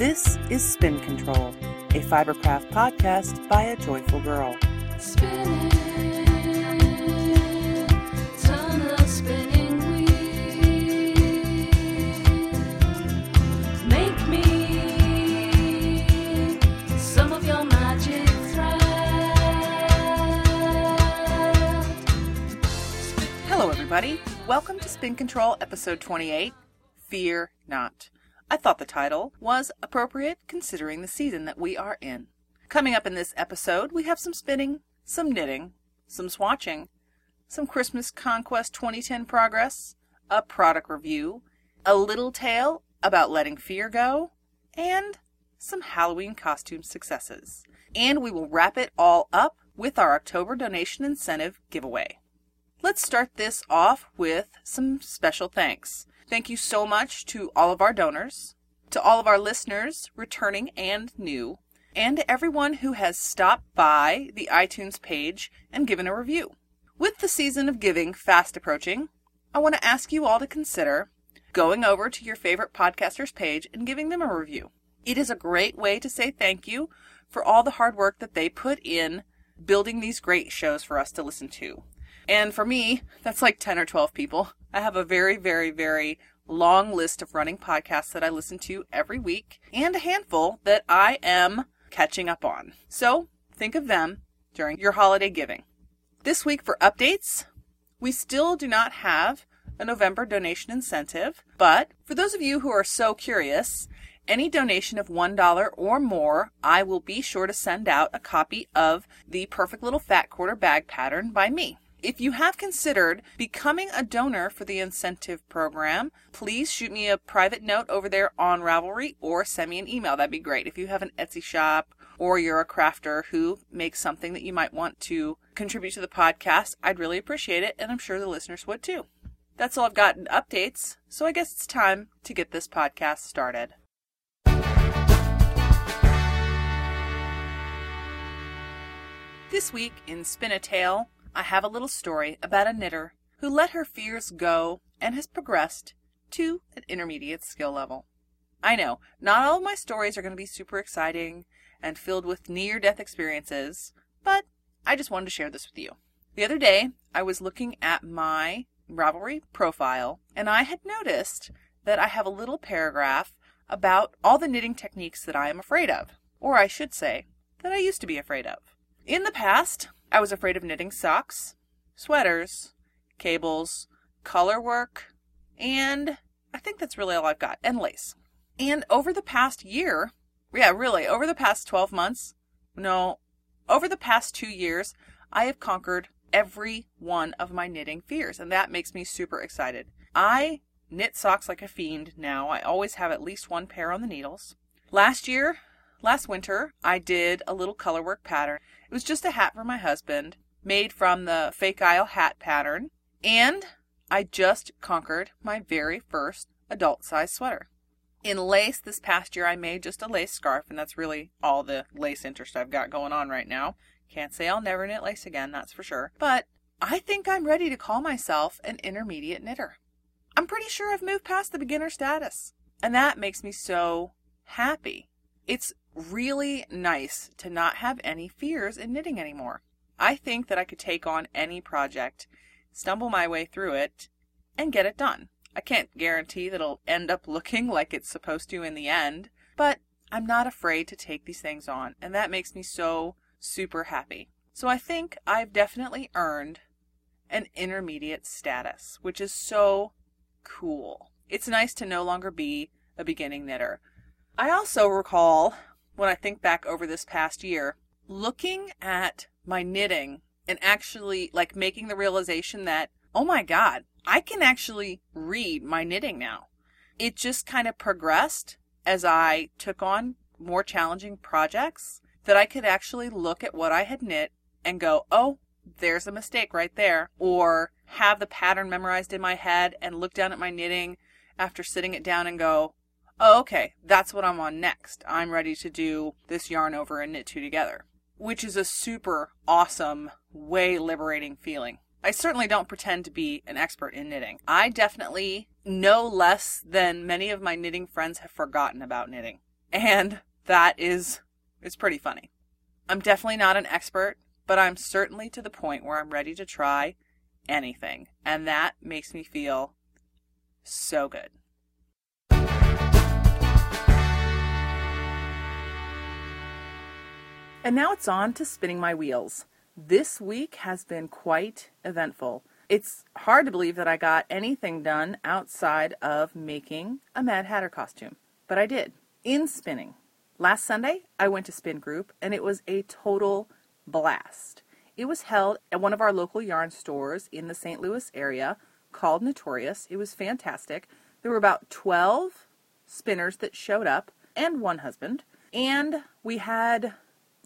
This is Spin Control, a Fibercraft podcast by a joyful girl. Spinning. Hello, everybody. Welcome to Spin Control, episode 28 Fear Not. I thought the title was appropriate considering the season that we are in. Coming up in this episode, we have some spinning, some knitting, some swatching, some Christmas Conquest 2010 progress, a product review, a little tale about letting fear go, and some Halloween costume successes. And we will wrap it all up with our October donation incentive giveaway. Let's start this off with some special thanks. Thank you so much to all of our donors, to all of our listeners, returning and new, and to everyone who has stopped by the iTunes page and given a review. With the season of giving fast approaching, I want to ask you all to consider going over to your favorite podcaster's page and giving them a review. It is a great way to say thank you for all the hard work that they put in building these great shows for us to listen to. And for me, that's like 10 or 12 people. I have a very, very, very long list of running podcasts that I listen to every week and a handful that I am catching up on. So think of them during your holiday giving. This week for updates, we still do not have a November donation incentive, but for those of you who are so curious, any donation of $1 or more, I will be sure to send out a copy of the Perfect Little Fat Quarter Bag pattern by me. If you have considered becoming a donor for the incentive program, please shoot me a private note over there on Ravelry or send me an email. That'd be great. If you have an Etsy shop or you're a crafter who makes something that you might want to contribute to the podcast, I'd really appreciate it, and I'm sure the listeners would too. That's all I've got in updates, so I guess it's time to get this podcast started. This week in Spin a Tale, I have a little story about a knitter who let her fears go and has progressed to an intermediate skill level. I know, not all of my stories are going to be super exciting and filled with near death experiences, but I just wanted to share this with you. The other day, I was looking at my Ravelry profile and I had noticed that I have a little paragraph about all the knitting techniques that I am afraid of, or I should say, that I used to be afraid of. In the past, I was afraid of knitting socks, sweaters, cables, color work, and I think that's really all I've got, and lace. And over the past year, yeah, really, over the past 12 months, no, over the past two years, I have conquered every one of my knitting fears, and that makes me super excited. I knit socks like a fiend now. I always have at least one pair on the needles. Last year, last winter, I did a little colorwork pattern. It was just a hat for my husband, made from the Fake Isle hat pattern, and I just conquered my very first adult size sweater. In lace, this past year I made just a lace scarf, and that's really all the lace interest I've got going on right now. Can't say I'll never knit lace again, that's for sure. But I think I'm ready to call myself an intermediate knitter. I'm pretty sure I've moved past the beginner status. And that makes me so happy. It's really nice to not have any fears in knitting anymore. I think that I could take on any project, stumble my way through it, and get it done. I can't guarantee that it'll end up looking like it's supposed to in the end, but I'm not afraid to take these things on, and that makes me so super happy. So I think I've definitely earned an intermediate status, which is so cool. It's nice to no longer be a beginning knitter. I also recall, when I think back over this past year, looking at my knitting and actually like making the realization that, oh my God, I can actually read my knitting now. It just kind of progressed as I took on more challenging projects that I could actually look at what I had knit and go, oh, there's a mistake right there. Or have the pattern memorized in my head and look down at my knitting after sitting it down and go, oh, okay, that's what I'm on next. I'm ready to do this yarn over and knit two together, which is a super awesome, way liberating feeling. I certainly don't pretend to be an expert in knitting. I definitely know less than many of my knitting friends have forgotten about knitting. And that is is pretty funny. I'm definitely not an expert, but I'm certainly to the point where I'm ready to try anything, and that makes me feel so good. And now it's on to spinning my wheels. This week has been quite eventful. It's hard to believe that I got anything done outside of making a Mad Hatter costume, but I did. In spinning. Last Sunday, I went to Spin Group and it was a total blast. It was held at one of our local yarn stores in the St. Louis area called Knitorious. It was fantastic. There were about 12 spinners that showed up and one husband, and we had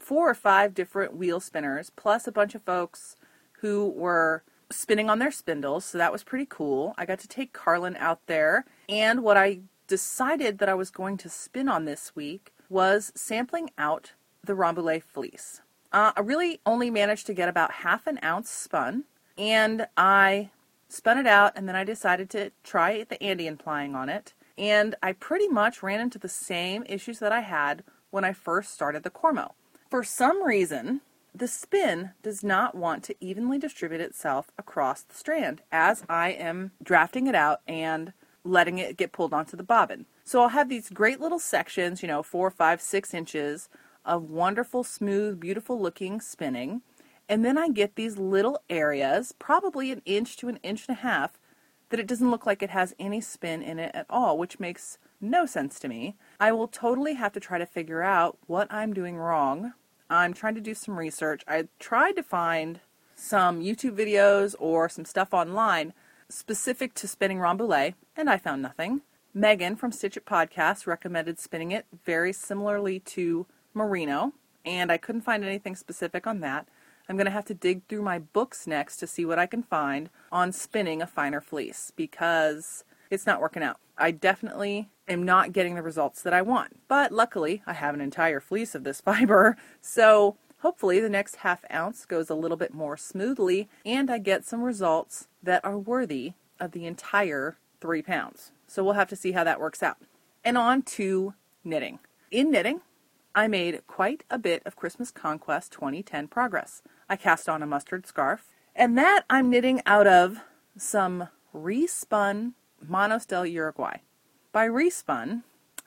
four or five different wheel spinners, plus a bunch of folks who were spinning on their spindles, so that was pretty cool. I got to take Carlin out there, and what I decided that I was going to spin on this week was sampling out the Rambouillet fleece. Uh, I really only managed to get about half an ounce spun, and I spun it out, and then I decided to try the Andean plying on it. And I pretty much ran into the same issues that I had when I first started the Cormo. For some reason, the spin does not want to evenly distribute itself across the strand as I am drafting it out and letting it get pulled onto the bobbin. So I'll have these great little sections, you know, four, five, six inches of wonderful, smooth, beautiful looking spinning. And then I get these little areas, probably an inch to an inch and a half, that it doesn't look like it has any spin in it at all, which makes no sense to me. I will totally have to try to figure out what I'm doing wrong. I'm trying to do some research. I tried to find some YouTube videos or some stuff online specific to spinning Rambouillet, and I found nothing. Megan from Stitch It Podcast recommended spinning it very similarly to Merino, and I couldn't find anything specific on that. I'm going to have to dig through my books next to see what I can find on spinning a finer fleece because it's not working out. I definitely am not getting the results that I want. But luckily, I have an entire fleece of this fiber, so hopefully the next half ounce goes a little bit more smoothly and I get some results that are worthy of the entire three pounds. So we'll have to see how that works out. And on to knitting. In knitting, I made quite a bit of Christmas Conquest 2010 progress. I cast on a mustard scarf, and that I'm knitting out of some respun Manos del Uruguay. By respun,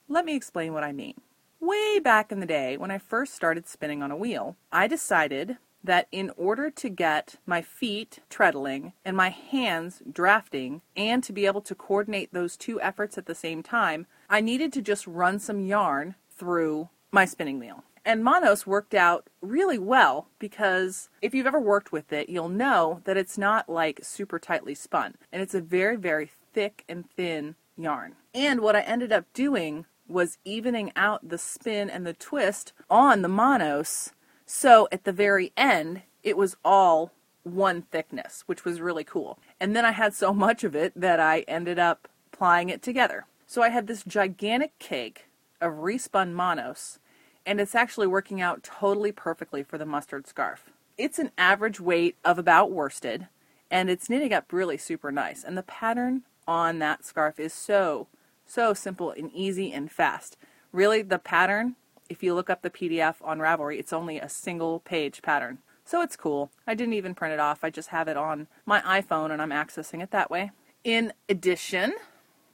let me explain what I mean. Way back in the day, when I first started spinning on a wheel, I decided that in order to get my feet treadling and my hands drafting and to be able to coordinate those two efforts at the same time, I needed to just run some yarn through my spinning wheel. And Manos worked out really well because if you've ever worked with it, you'll know that it's not like super tightly spun. And it's a very, very thick and thin yarn. And what I ended up doing was evening out the spin and the twist on the Manos. So at the very end, it was all one thickness, which was really cool. And then I had so much of it that I ended up plying it together. So I had this gigantic cake of respun Manos and it's actually working out totally perfectly for the mustard scarf. It's an average weight of about worsted, and it's knitting up really super nice. And the pattern on that scarf is so, so simple and easy and fast. Really, the pattern, if you look up the PDF on Ravelry, it's only a single page pattern. So it's cool. I didn't even print it off, I just have it on my iPhone and I'm accessing it that way. In addition,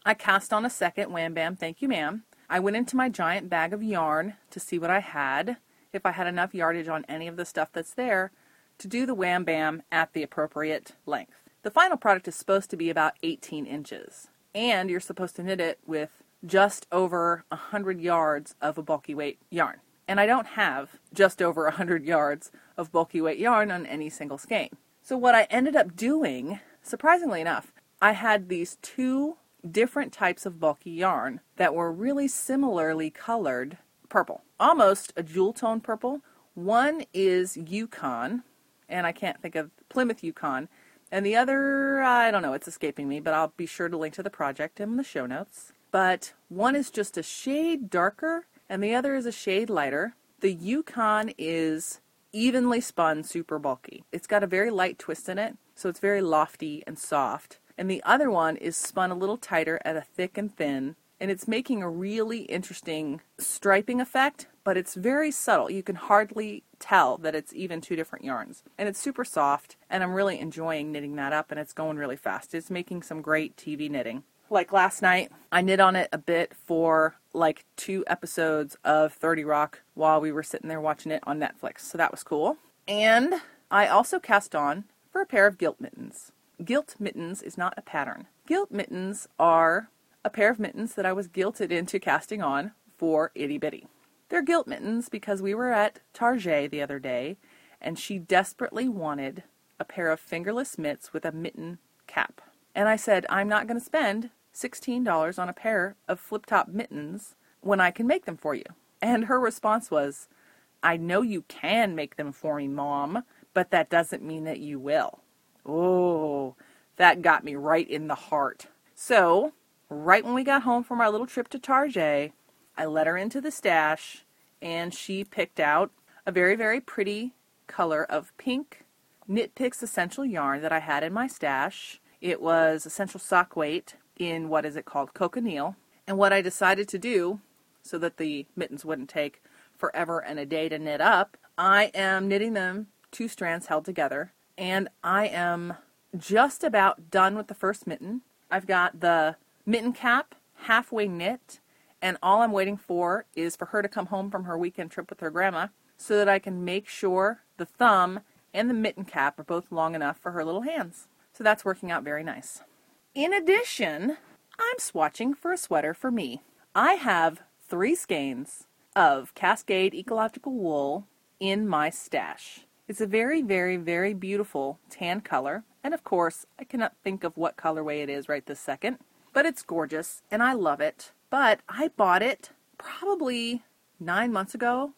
I cast on a second Wham Bam Thank You Ma'am I went into my giant bag of yarn to see what I had, if I had enough yardage on any of the stuff that's there, to do the wham bam at the appropriate length. The final product is supposed to be about 18 inches, and you're supposed to knit it with just over 100 yards of a bulky weight yarn. And I don't have just over 100 yards of bulky weight yarn on any single skein. So what I ended up doing, surprisingly enough, I had these two different types of bulky yarn that were really similarly colored purple, almost a jewel tone purple. One is Yukon, and I can't think of Plymouth Yukon, and the other, I don't know, it's escaping me, but I'll be sure to link to the project in the show notes. But one is just a shade darker, and the other is a shade lighter. The Yukon is evenly spun, super bulky. It's got a very light twist in it, so it's very lofty and soft and the other one is spun a little tighter at a thick and thin and it's making a really interesting striping effect, but it's very subtle. You can hardly tell that it's even two different yarns. And it's super soft, and I'm really enjoying knitting that up, and it's going really fast. It's making some great TV knitting. Like last night, I knit on it a bit for like two episodes of 30 Rock while we were sitting there watching it on Netflix. So that was cool. And I also cast on for a pair of gilt mittens. Gilt mittens is not a pattern. Gilt mittens are a pair of mittens that I was guilted into casting on for Itty Bitty. They're gilt mittens because we were at Target the other day and she desperately wanted a pair of fingerless mitts with a mitten cap. And I said, I'm not going to spend $16 on a pair of flip top mittens when I can make them for you. And her response was, I know you can make them for me, Mom, but that doesn't mean that you will. Oh, that got me right in the heart. So, right when we got home from our little trip to Tarjay, I let her into the stash and she picked out a very, very pretty color of pink Knit Picks Essential yarn that I had in my stash. It was essential sock weight in what is it called? Cochineal. And what I decided to do so that the mittens wouldn't take forever and a day to knit up, I am knitting them two strands held together and I am just about done with the first mitten. I've got the mitten cap halfway knit and all I'm waiting for is for her to come home from her weekend trip with her grandma so that I can make sure the thumb and the mitten cap are both long enough for her little hands. So that's working out very nice. In addition, I'm swatching for a sweater for me. I have three skeins of Cascade Ecological Wool in my stash. It's a very, very, very beautiful tan color, and of course, I cannot think of what colorway it is right this second, but it's gorgeous and I love it. But I bought it probably nine months ago,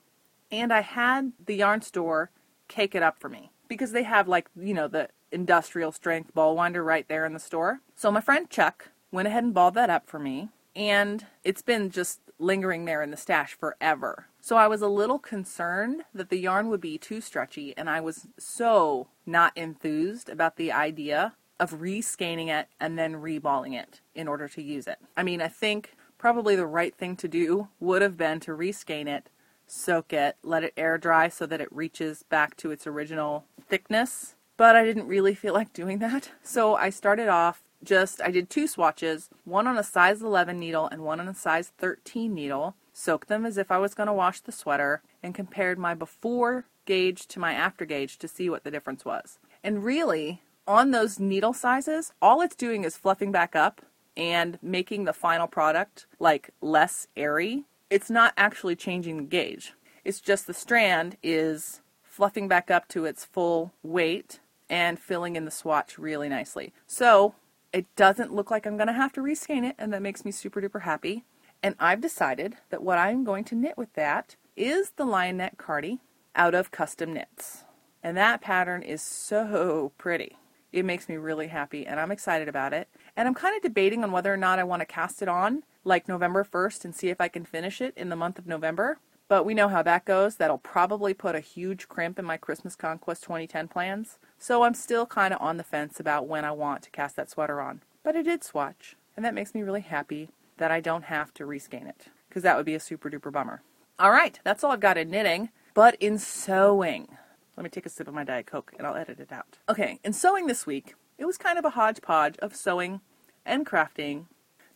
and I had the yarn store cake it up for me because they have like, you know, the industrial strength ball winder right there in the store. So my friend Chuck went ahead and balled that up for me, and it's been just lingering there in the stash forever. So I was a little concerned that the yarn would be too stretchy, and I was so not enthused about the idea of reskeining it and then reballing it in order to use it. I mean, I think probably the right thing to do would have been to reskein it, soak it, let it air dry so that it reaches back to its original thickness. But I didn't really feel like doing that. So I started off just, I did two swatches, one on a size 11 needle and one on a size 13 needle. Soaked them as if I was going to wash the sweater and compared my before gauge to my after gauge to see what the difference was. And really, on those needle sizes, all it's doing is fluffing back up and making the final product like less airy. It's not actually changing the gauge. It's just the strand is fluffing back up to its full weight and filling in the swatch really nicely. So it doesn't look like I'm going to have to reskein it, and that makes me super duper happy. And I've decided that what I'm going to knit with that is the Lionette Cardi out of Custom Knits. And that pattern is so pretty. It makes me really happy, and I'm excited about it. And I'm kind of debating on whether or not I want to cast it on like November 1st and see if I can finish it in the month of November. But we know how that goes. That'll probably put a huge crimp in my Christmas Conquest 2010 plans. So I'm still kind of on the fence about when I want to cast that sweater on. But I did swatch, and that makes me really happy that I don't have to reskein it, because that would be a super duper bummer. All right, that's all I've got in knitting. But in sewing, let me take a sip of my Diet Coke and I'll edit it out. Okay, in sewing this week, it was kind of a hodgepodge of sewing and crafting.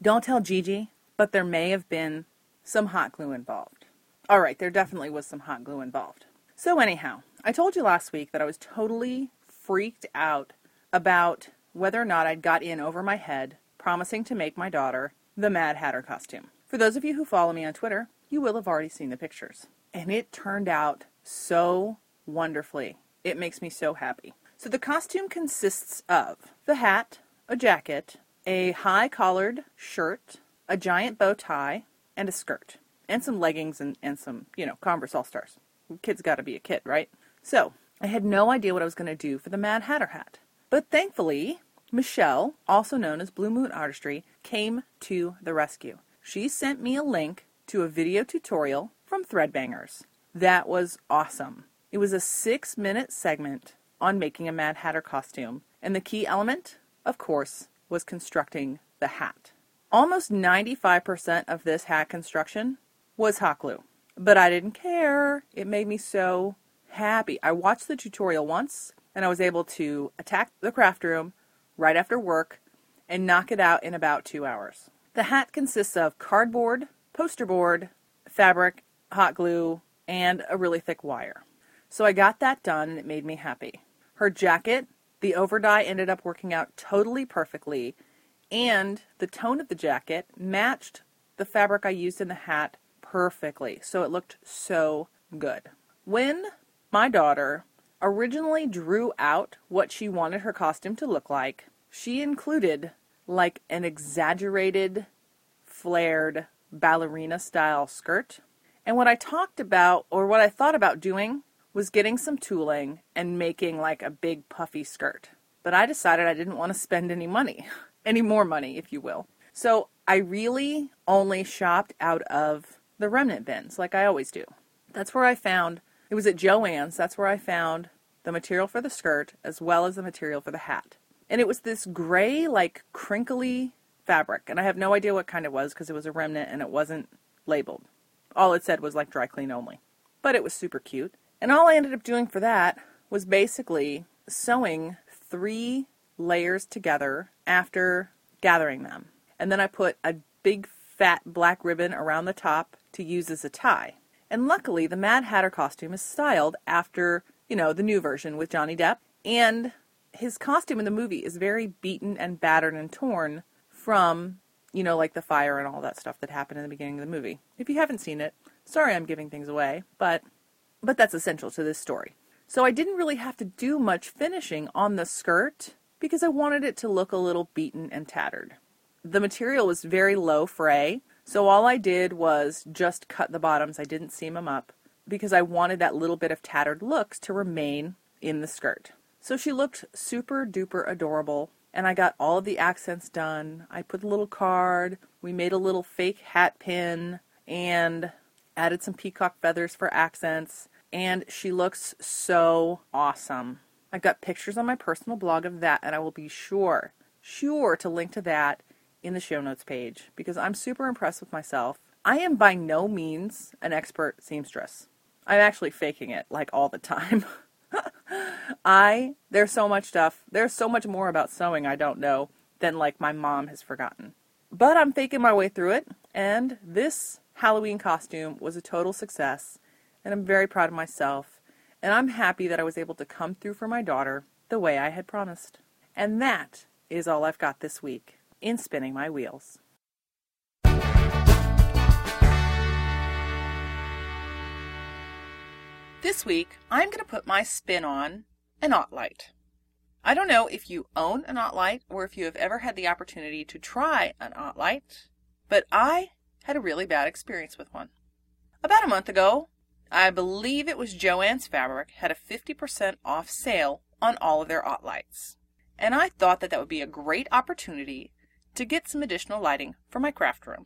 Don't tell Gigi, but there may have been some hot glue involved. All right, there definitely was some hot glue involved. So, anyhow, I told you last week that I was totally freaked out about whether or not I'd got in over my head promising to make my daughter the Mad Hatter costume. For those of you who follow me on Twitter, you will have already seen the pictures. And it turned out so wonderfully. It makes me so happy. So the costume consists of the hat, a jacket, a high collared shirt, a giant bow tie, and a skirt, and some leggings and, and some, you know, Converse All Stars. Kid's got to be a kid, right? So I had no idea what I was going to do for the Mad Hatter hat. But thankfully, Michelle, also known as Blue Moon Artistry, came to the rescue. She sent me a link to a video tutorial from Threadbangers. That was awesome. It was a six minute segment on making a Mad Hatter costume, and the key element, of course, was constructing the hat. Almost 95% of this hat construction was hot glue, but I didn't care. It made me so happy. I watched the tutorial once and I was able to attack the craft room right after work and knock it out in about two hours. The hat consists of cardboard, poster board, fabric, hot glue, and a really thick wire. So I got that done and it made me happy. Her jacket, the overdye ended up working out totally perfectly, and the tone of the jacket matched the fabric I used in the hat perfectly. So it looked so good. When my daughter originally drew out what she wanted her costume to look like, she included like an exaggerated, flared ballerina style skirt. And what I talked about, or what I thought about doing, was getting some tooling and making like a big puffy skirt. But I decided I didn't want to spend any money, any more money, if you will. So I really only shopped out of the remnant bins, like I always do. That's where I found, it was at Joann's, that's where I found the material for the skirt as well as the material for the hat. And it was this gray, like crinkly fabric. And I have no idea what kind it was because it was a remnant and it wasn't labeled. All it said was like dry clean only. But it was super cute. And all I ended up doing for that was basically sewing three layers together after gathering them. And then I put a big fat black ribbon around the top to use as a tie. And luckily, the Mad Hatter costume is styled after, you know, the new version with Johnny Depp. And his costume in the movie is very beaten and battered and torn from, you know, like the fire and all that stuff that happened in the beginning of the movie. If you haven't seen it, sorry I'm giving things away, but but that's essential to this story. So I didn't really have to do much finishing on the skirt because I wanted it to look a little beaten and tattered. The material was very low fray, so all I did was just cut the bottoms. I didn't seam them up because I wanted that little bit of tattered looks to remain in the skirt. So she looked super duper adorable, and I got all of the accents done. I put a little card, we made a little fake hat pin, and added some peacock feathers for accents, and she looks so awesome. I've got pictures on my personal blog of that, and I will be sure, sure to link to that in the show notes page because I'm super impressed with myself. I am by no means an expert seamstress. I'm actually faking it like all the time. I there's so much stuff. There's so much more about sewing I don't know than like my mom has forgotten. But I'm faking my way through it, and this Halloween costume was a total success, and I'm very proud of myself, and I'm happy that I was able to come through for my daughter the way I had promised. And that is all I've got this week in spinning my wheels. This week, I'm going to put my spin on an OttLite. I don't know if you own an OttLite or if you have ever had the opportunity to try an OttLite, but I had a really bad experience with one. About a month ago, I believe it was Joann's Fabric had a 50% off sale on all of their OttLites, And I thought that that would be a great opportunity to get some additional lighting for my craft room.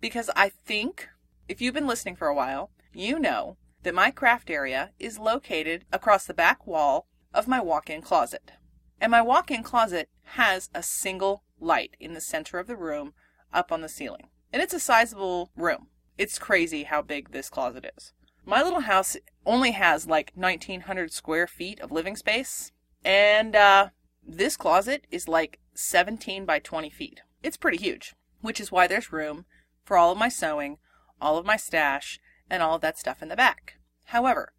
Because I think, if you've been listening for a while, you know that my craft area is located across the back wall of my walk in closet. And my walk in closet has a single light in the center of the room up on the ceiling. And it's a sizable room. It's crazy how big this closet is. My little house only has like 1900 square feet of living space. And uh, this closet is like 17 by 20 feet. It's pretty huge, which is why there's room for all of my sewing, all of my stash, and all of that stuff in the back. However,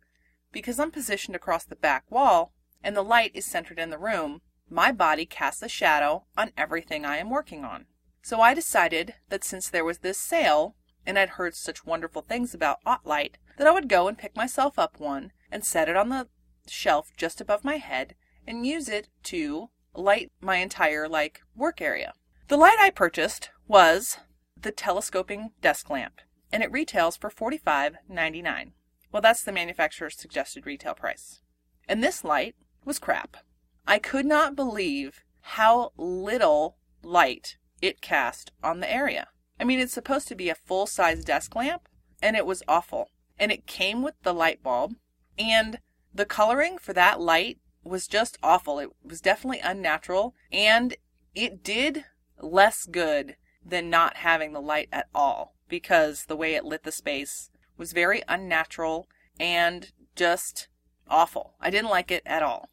because I'm positioned across the back wall and the light is centered in the room, my body casts a shadow on everything I am working on. So I decided that since there was this sale, and I'd heard such wonderful things about OttLite, that I would go and pick myself up one and set it on the shelf just above my head and use it to light my entire like work area. The light I purchased was the telescoping desk lamp, and it retails for $45.99. Well, that's the manufacturer's suggested retail price. And this light was crap. I could not believe how little light it cast on the area. I mean, it's supposed to be a full size desk lamp, and it was awful. And it came with the light bulb, and the coloring for that light was just awful. It was definitely unnatural, and it did less good than not having the light at all because the way it lit the space was very unnatural and just awful. I didn't like it at all.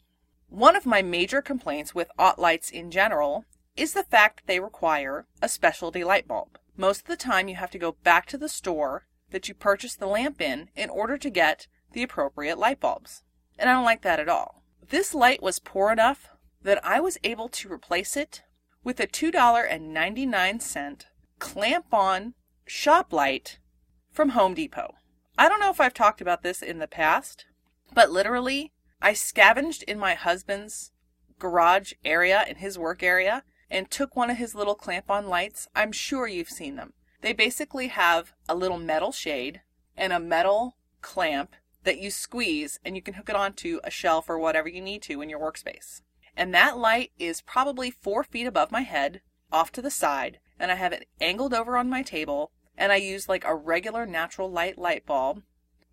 One of my major complaints with OttLites in general is the fact that they require a specialty light bulb. Most of the time, you have to go back to the store that you purchased the lamp in in order to get the appropriate light bulbs. And I don't like that at all. This light was poor enough that I was able to replace it with a $2.99 clamp on shop light from Home Depot. I don't know if I've talked about this in the past, but literally, I scavenged in my husband's garage area, in his work area, and took one of his little clamp on lights. I'm sure you've seen them. They basically have a little metal shade and a metal clamp that you squeeze and you can hook it onto a shelf or whatever you need to in your workspace. And that light is probably four feet above my head, off to the side, and I have it angled over on my table. And I use like a regular natural light light bulb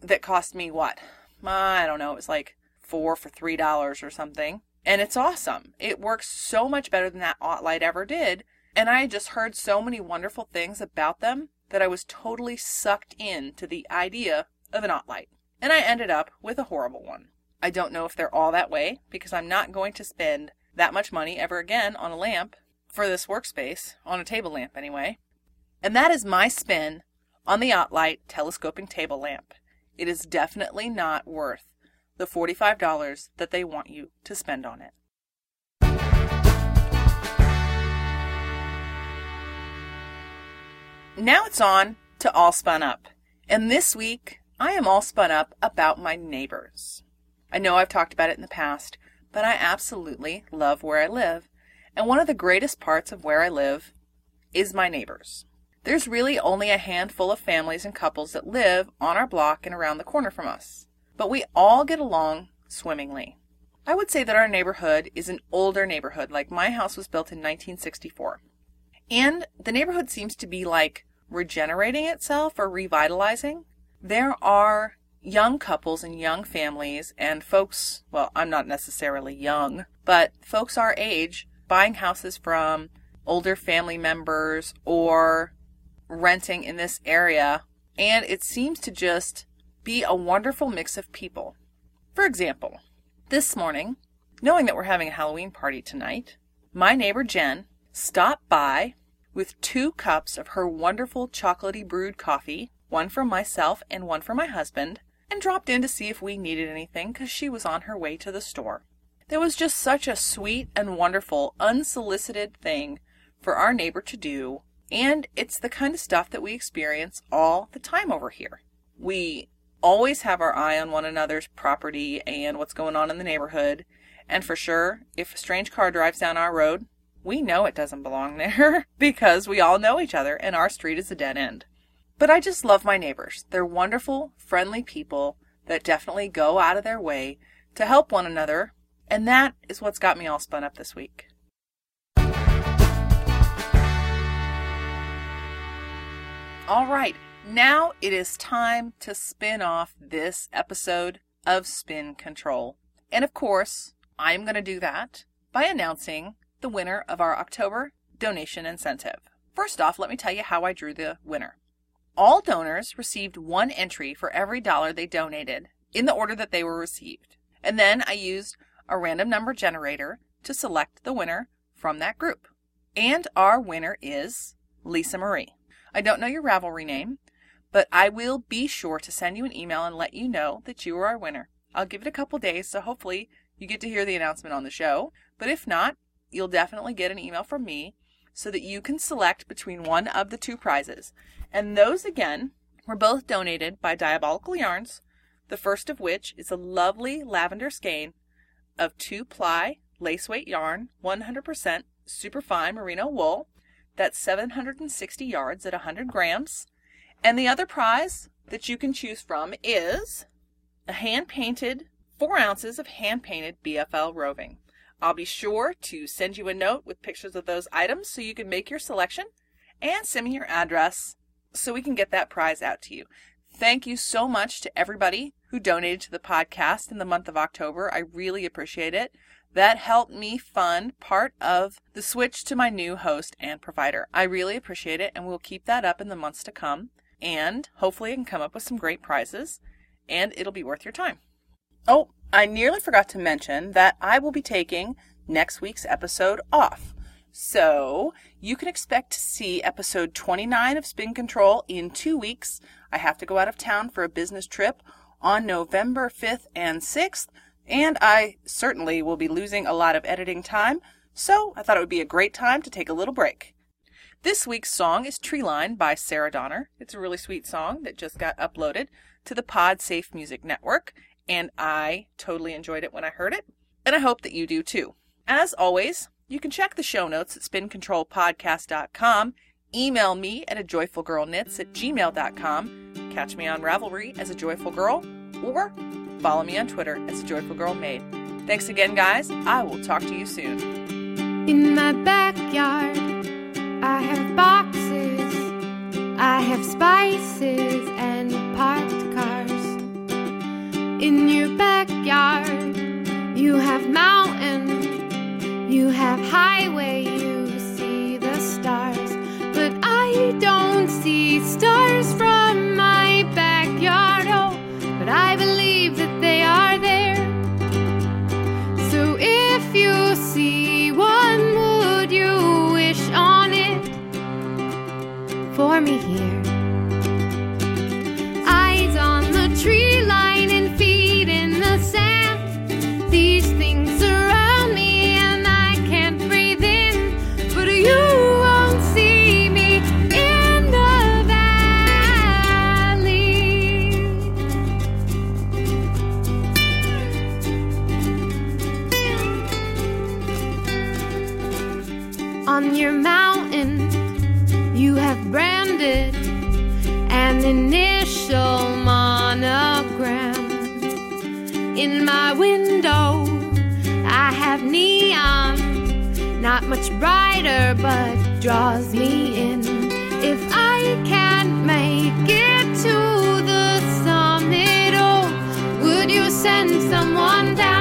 that cost me what? I don't know, it was like four for three dollars or something. And it's awesome. It works so much better than that OttLite ever did. And I had just heard so many wonderful things about them that I was totally sucked in to the idea of an OttLite. And I ended up with a horrible one. I don't know if they're all that way because I'm not going to spend that much money ever again on a lamp for this workspace, on a table lamp anyway. And that is my spin on the OttLite telescoping table lamp. It is definitely not worth the $45 that they want you to spend on it. Now it's on to All Spun Up. And this week, I am all spun up about my neighbors. I know I've talked about it in the past, but I absolutely love where I live. And one of the greatest parts of where I live is my neighbors. There's really only a handful of families and couples that live on our block and around the corner from us, but we all get along swimmingly. I would say that our neighborhood is an older neighborhood, like my house was built in 1964. And the neighborhood seems to be like regenerating itself or revitalizing. There are young couples and young families and folks, well, I'm not necessarily young, but folks our age buying houses from older family members or renting in this area. And it seems to just be a wonderful mix of people. For example, this morning, knowing that we're having a Halloween party tonight, my neighbor Jen stopped by with two cups of her wonderful chocolatey brewed coffee, one for myself and one for my husband, and dropped in to see if we needed anything because she was on her way to the store. There was just such a sweet and wonderful, unsolicited thing for our neighbor to do, and it's the kind of stuff that we experience all the time over here. We always have our eye on one another's property and what's going on in the neighborhood, and for sure, if a strange car drives down our road, we know it doesn't belong there because we all know each other and our street is a dead end. But I just love my neighbors. They're wonderful, friendly people that definitely go out of their way to help one another, and that is what's got me all spun up this week. All right, now it is time to spin off this episode of Spin Control. And of course, I'm going to do that by announcing the winner of our October donation incentive. First off, let me tell you how I drew the winner. All donors received one entry for every dollar they donated in the order that they were received. And then I used a random number generator to select the winner from that group. And our winner is Lisa Marie. I don't know your Ravelry name, but I will be sure to send you an email and let you know that you are our winner. I'll give it a couple days, so hopefully you get to hear the announcement on the show. But if not, you'll definitely get an email from me so that you can select between one of the two prizes. And those, again, were both donated by Diabolical Yarns, the first of which is a lovely lavender skein of two ply lace weight yarn, 100% superfine merino wool. That's 760 yards at 100 grams. And the other prize that you can choose from is a hand painted, four ounces of hand painted BFL roving. I'll be sure to send you a note with pictures of those items so you can make your selection and send me your address so we can get that prize out to you. Thank you so much to everybody who donated to the podcast in the month of October. I really appreciate it. That helped me fund part of the switch to my new host and provider. I really appreciate it, and we'll keep that up in the months to come. And hopefully, I can come up with some great prizes, and it'll be worth your time. Oh, I nearly forgot to mention that I will be taking next week's episode off. So you can expect to see episode 29 of Spin Control in two weeks. I have to go out of town for a business trip on November 5th and 6th, and I certainly will be losing a lot of editing time, so I thought it would be a great time to take a little break. This week's song is Treeline by Sarah Donner. It's a really sweet song that just got uploaded to the Pod Safe Music Network, and I totally enjoyed it when I heard it, and I hope that you do too. As always, you can check the show notes at spincontrolpodcast.com, email me at a joyfulgirlknits at gmail.com, catch me on Ravelry as a joyful girl, or follow me on Twitter as a joyful girl maid. Thanks again, guys. I will talk to you soon. In my backyard, I have boxes, I have spices. In your backyard, you have mountain, you have highway, you see the stars. But I don't see stars from your mountain, you have branded an initial monogram. In my window, I have neon, not much brighter, but draws me in. If I can't make it to the summit, oh, would you send someone down?